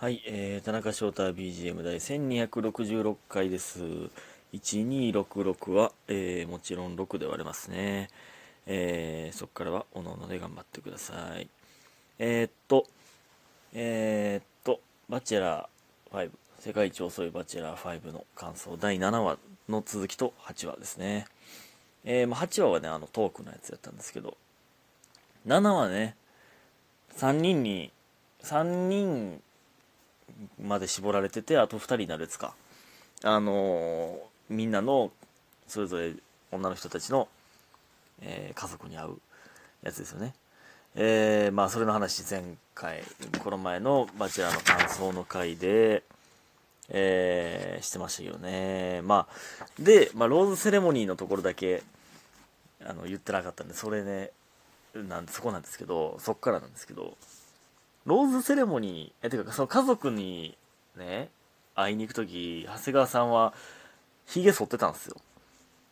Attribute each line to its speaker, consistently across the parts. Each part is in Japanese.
Speaker 1: はい、えー、田中翔太 BGM 第1266回です。1266は、えー、もちろん6で割れますね。えー、そこからはおのおので頑張ってください。えー、っと、えー、っと、バチェラー5、世界一遅いバチェラー5の感想第7話の続きと8話ですね。えー、まあ、8話はね、あのトークのやつやったんですけど、7話ね、3人に、3人まで絞られててあと2人になるやつか。あのーみんなのそれぞれ女の人たちの、えー家族に会うやつですよね。えーまあそれの話前回この前の「バチェラー」の感想の回でえーしてましたけどね。まあで、まあ、ローズセレモニーのところだけあの言ってなかったんでそれねなんそこなんですけどそっからなんですけどローズセレモニー、え、てか、その家族にね、会いに行くとき、長谷川さんは、髭剃ってたんですよ。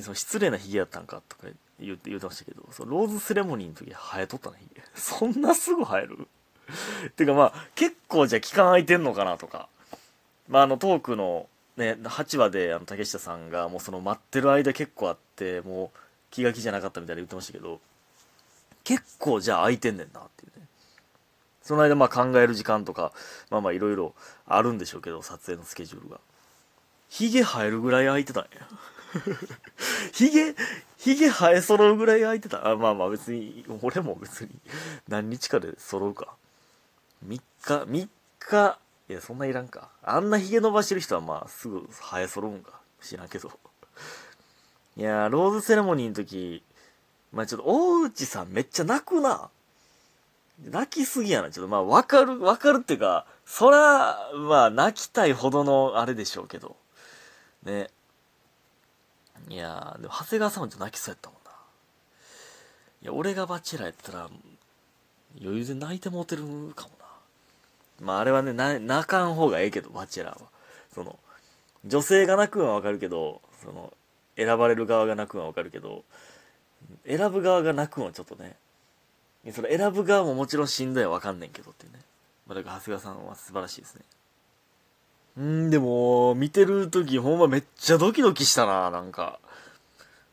Speaker 1: その失礼な髭やったんかとか言って言ってましたけど、そのローズセレモニーの時生えとったね、髭。そんなすぐ生える？てかまあ、結構じゃあ期間空いてんのかなとか。まああのトークのね、8話であの竹下さんがもうその待ってる間結構あって、もう気が気じゃなかったみたいに言ってましたけど、結構じゃあ空いてんねんなっていうね。その間まあ考える時間とか、まあまあいろいろあるんでしょうけど、撮影のスケジュールが。ヒゲ生えるぐらい空いてたんや。ヒゲ、ヒゲ生え揃うぐらい空いてた。あまあまあ別に、俺も別に何日かで揃うか。3日、3日、いやそんないらんか。あんなヒゲ伸ばしてる人はまあすぐ生え揃うんか。知らんけど。いや、ローズセレモニーの時、まあちょっと大内さんめっちゃ泣くな。泣きすぎやな。ちょっとまあわかる、わかるっていうか、そら、まあ泣きたいほどのあれでしょうけど。ね。いやー、でも長谷川さんもちょっと泣きそうやったもんな。いや、俺がバチェラーやったら、余裕で泣いてもうてるかもな。まああれはね、泣かん方がええけど、バチェラーは。その、女性が泣くんはわかるけど、その、選ばれる側が泣くんはわかるけど、選ぶ側が泣くんはちょっとね、それ選ぶ側ももちろんしんどいはわかんねんけどっていうね。まあ、だから長谷川さんは素晴らしいですね。うんでも、見てる時ほんまめっちゃドキドキしたな、なんか。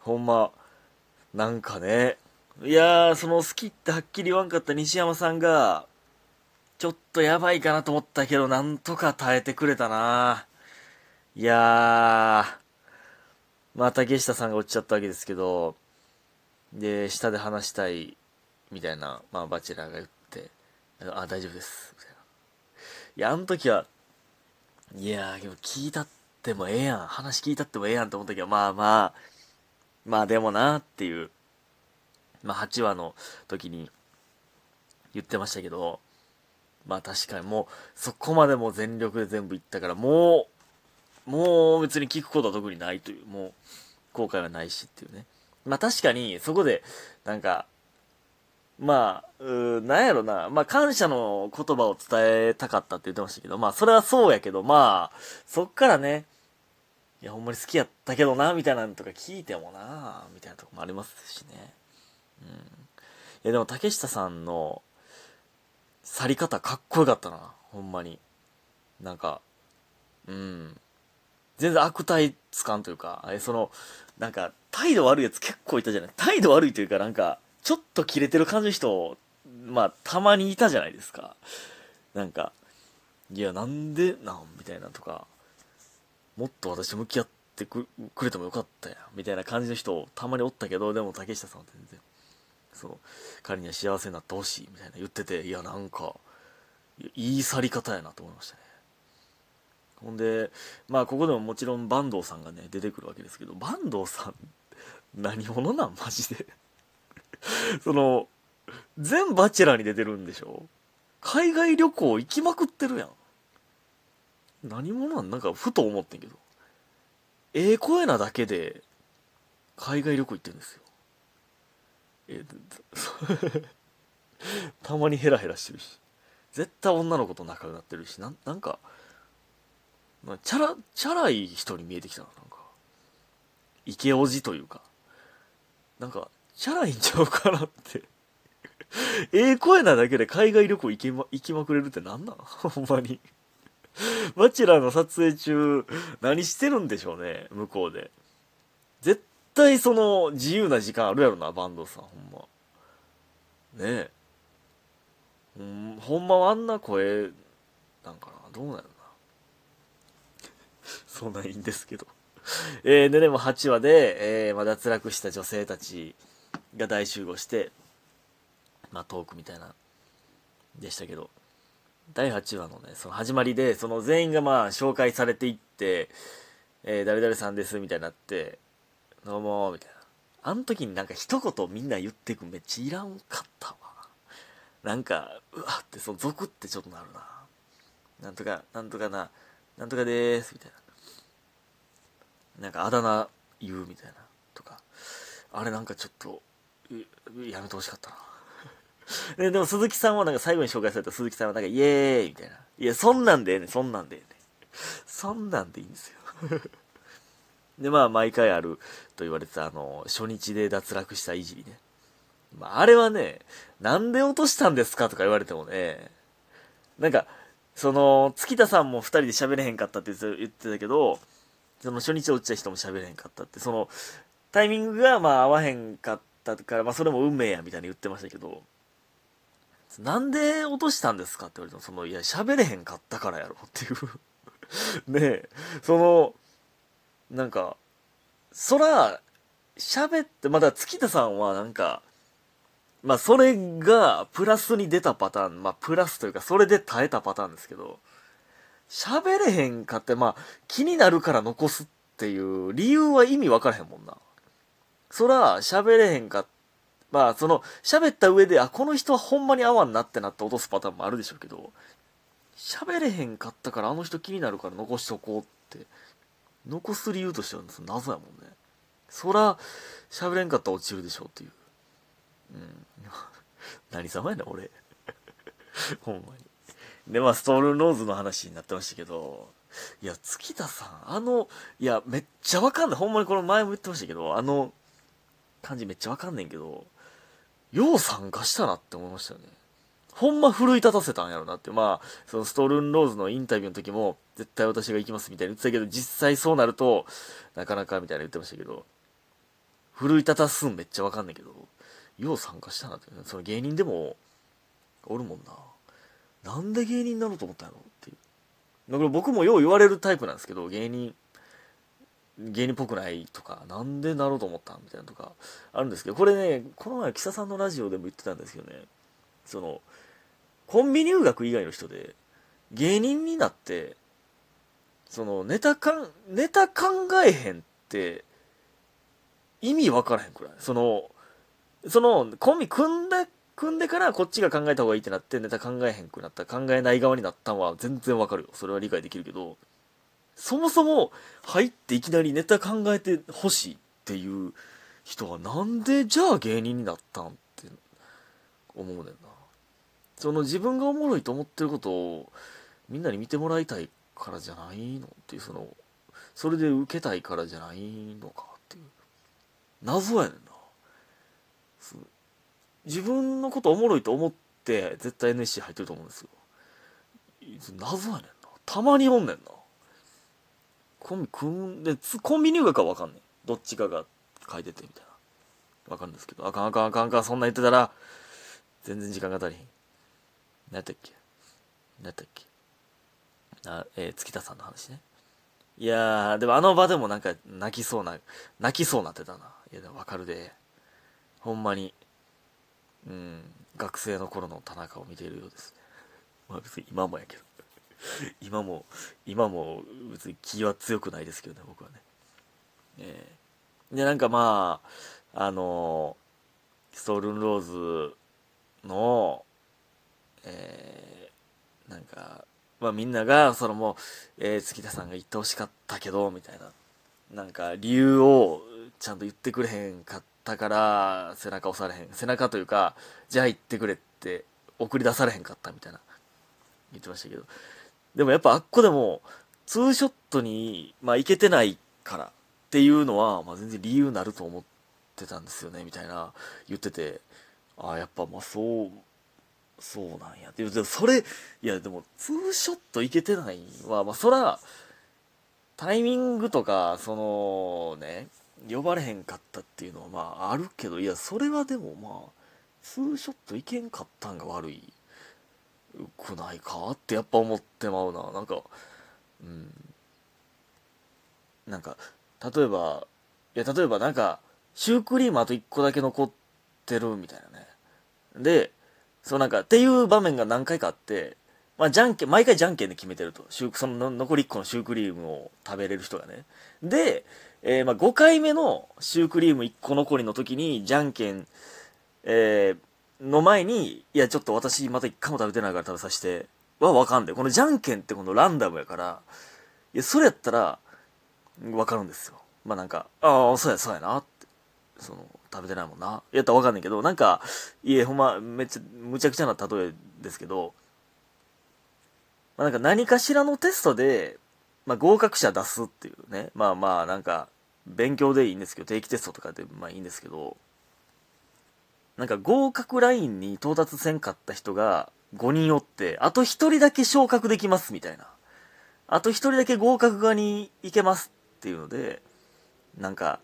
Speaker 1: ほんま、なんかね。いやー、その好きってはっきり言わんかった西山さんが、ちょっとやばいかなと思ったけど、なんとか耐えてくれたな。いやー、まあ竹下さんが落ちちゃったわけですけど、で、下で話したいみたいな、まあ、バチェラーが言って、あ、大丈夫です、みたいな。いや、あの時は、いやー、でも聞いたってもええやん、話聞いたってもええやんって思ったけど、まあまあ、まあでもなっていう、まあ8話の時に言ってましたけど、まあ確かにもう、そこまでも全力で全部言ったから、もう、もう別に聞くことは特にないという、もう、後悔はないしっていうね。まあ確かに、そこで、なんか、まあ、うーなんやろな。まあ、感謝の言葉を伝えたかったって言ってましたけど、まあ、それはそうやけど、まあ、そっからね、いや、ほんまに好きやったけどな、みたいなのとか聞いてもな、みたいなとこもありますしね。うん。いや、でも、竹下さんの、去り方かっこよかったな、ほんまに。なんか、うん。全然悪態つかんというか、え、その、なんか、態度悪いやつ結構いたじゃない態度悪いというか、なんか、ちょっとキレてる感じの人、まあ、たまにいたじゃないですか。なんか、いや、なんでなんみたいなとか、もっと私と向き合ってくれてもよかったやん。みたいな感じの人、たまにおったけど、でも竹下さんは全然、その、彼には幸せになってほしい、みたいな言ってて、いや、なんか、いやいい去り方やなと思いましたね。ほんで、まあ、ここでももちろん坂東さんがね、出てくるわけですけど、坂東さん、何者なん？マジで。その、全バチェラーに出てるんでしょ？海外旅行行きまくってるやん。何者なんなんか、ふと思ってんけど。ええ声なだけで、海外旅行行ってるんですよ。え、たまにヘラヘラしてるし。絶対女の子と仲良くなってるし、なん、なんか、まあ、チャラ、チャラい人に見えてきたな、なんか。イケオジというか。なんか、チャラいんちゃうかなって。ええ声なだけで海外旅行行けま、行きまくれるってなんなん？ほんまに。バチェラーの撮影中、何してるんでしょうね、向こうで。絶対その、自由な時間あるやろな、バンドさん、ほんま。ねえ。うん、ほんまはあんな声、なんかな、どうなんやろな。そんないいんですけど。えー、で、でも8話で、えー、まあ、脱落した女性たちが大集合して、まあ、トークみたいな、でしたけど、第8話のね、その始まりで、その全員がまあ、紹介されていって、えー、誰々さんです、みたいになって、どうも、みたいな。あの時になんか一言みんな言ってくめっちゃいらんかったわ。なんか、うわって、その、ゾクってちょっとなるな。なんとか、なんとかな、なんとかでーす、みたいな。なんか、あだ名言うみたいな。とか。あれなんかちょっと、やめてほしかったな。ででも鈴木さんはなんか最後に紹介された鈴木さんはなんかイエーイみたいな。いや、そんなんでええねそんなんでええねそんなんでいいんですよ。で、まあ、毎回あると言われてた、あの、初日で脱落したいじりね。まあ、あれはね、なんで落としたんですかとか言われてもね、なんか、その、月田さんも二人で喋れへんかったって言ってたけど、その初日落ちた人も喋れへんかったって、その、タイミングがまあ合わへんかっったから、まあそれも運命やみたいに言ってましたけど、なんで落としたんですかって言われても、その、いや、喋れへんかったからやろっていう。ねえ、その、なんか、そら、喋って、まだ月田さんはなんか、まあそれがプラスに出たパターン、まあプラスというかそれで耐えたパターンですけど、喋れへんかって、まあ気になるから残すっていう理由は意味わからへんもんな。そら、喋れへんかまあ、その、喋った上で、あ、この人はほんまに合わんなってなって落とすパターンもあるでしょうけど、喋れへんかったからあの人気になるから残しとこうって、残す理由としては謎やもんね。そら、喋れんかったら落ちるでしょうっていう。うん。何様やねん、俺。ほんまに。で、まあ、ストールンローズの話になってましたけど、いや、月田さん、あの、いや、めっちゃわかんない。ほんまにこの前も言ってましたけど、あの、感じめっちゃわかんねんけど、よう参加したなって思いましたよね。ほんま奮い立たせたんやろなって。まあ、そのストールンローズのインタビューの時も、絶対私が行きますみたいに言ってたけど、実際そうなると、なかなかみたいな言ってましたけど、奮い立たすんめっちゃわかんないけど、よう参加したなって。その芸人でも、おるもんな。なんで芸人になろうと思ったんやろっていう。だから僕もよう言われるタイプなんですけど、芸人、芸人っぽくないとか、なんでなろうと思ったみたいなとか、あるんですけど、これね、この前、木佐さんのラジオでも言ってたんですけどね、その、コンビニ入学以外の人で、芸人になって、その、ネタかん、ネタ考えへんって、意味わからへんくらい。その、その、コンビ組んで、組んでからこっちが考えた方がいいってなってネタ考えへんくなった、考えない側になったんは全然わかるよ。それは理解できるけど、そもそも入っていきなりネタ考えてほしいっていう人はなんでじゃあ芸人になったんって思うねんな。その自分がおもろいと思ってることをみんなに見てもらいたいからじゃないのっていうそのそれで受けたいからじゃないのかっていう謎やねんな自分のことおもろいと思って絶対 NSC 入ってると思うんですよ謎やねんな。たまにおんねんな。コンビ組んで、コンビ入学はわかんねん。どっちかが書いててみたいな。わかるんですけど、あかんあかんあかんあかん、そんな言ってたら、全然時間が足りひん。何やったっけ？何やったっけ？あ、えー、月田さんの話ね。いやー、でもあの場でもなんか泣きそうな、泣きそうなってたな。いや、でもわかるで。ほんまに、うん、学生の頃の田中を見ているようです。まあ別に今もやけど。今も、今も別に気は強くないですけどね、僕はね。えー、で、なんかまあ、あのストールンローズの、えー、なんか、まあみんなが、そのもう、えー、月田さんが言ってほしかったけど、みたいな、なんか理由をちゃんと言ってくれへんかったから、背中押されへん。背中というか、じゃあ言ってくれって送り出されへんかったみたいな、言ってましたけど、でもやっぱあっこでも、ツーショットに、まあ、いけてないからっていうのは、まあ、全然理由になると思ってたんですよね、みたいな言ってて、ああ、やっぱまあそうそうなんや。ってでもそれいやでもツーショットいけてないはまあそらタイミングとかそのね呼ばれへんかったっていうのはまああるけどいやそれはでもまあツーショットいけんかったんが悪いくないかってやっぱ思ってまうななんかうんなんか例えばいや例えばなんかシュークリームあと1個だけ残ってるみたいなねでそうなんかっていう場面が何回かあってまあ、じゃんけん、毎回じゃんけんで決めてると。シューその残り1個のシュークリームを食べれる人がね。で、えー、まあ、5回目のシュークリーム1個残りの時に、じゃんけん、えー、の前に、いや、ちょっと私また1回も食べてないから食べさせて、はわかんない。このじゃんけんってこのランダムやから、いや、それやったら、わかるんですよ。まあ、なんか、ああ、そうや、そうやなって。その、食べてないもんな。やったらわかんないけど、なんか、いえ、ほんま、めっちゃ、むちゃくちゃな例えですけど、まあ、なんか何かしらのテストで、まあ、合格者出すっていうね。まあまあ、なんか、勉強でいいんですけど、定期テストとかでまあいいんですけど、なんか合格ラインに到達せんかった人が5人おって、あと1人だけ昇格できますみたいな。あと1人だけ合格側に行けますっていうので、なんか、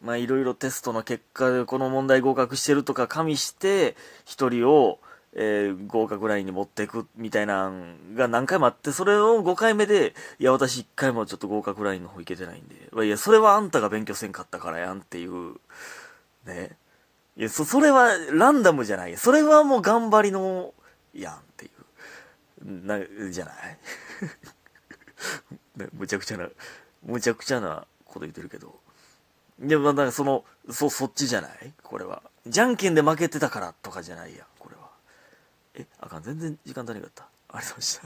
Speaker 1: まあいろいろテストの結果でこの問題合格してるとか加味して、1人をえー、合格ラインに持っていくみたいなんが何回もあって、それを5回目で、いや、私1回もちょっと合格ラインの方いけてないんで、いや、それはあんたが勉強せんかったからやんっていう、ね。いや、そ、それはランダムじゃない。それはもう頑張りの、やんっていう。な、じゃない？むちゃくちゃな、むちゃくちゃなこと言ってるけど。でも、だかその、そ、そっちじゃない？これは。じゃんけんで負けてたからとかじゃないやん。これはえ、あかん、全然時間足りなかった。ありがとうございました。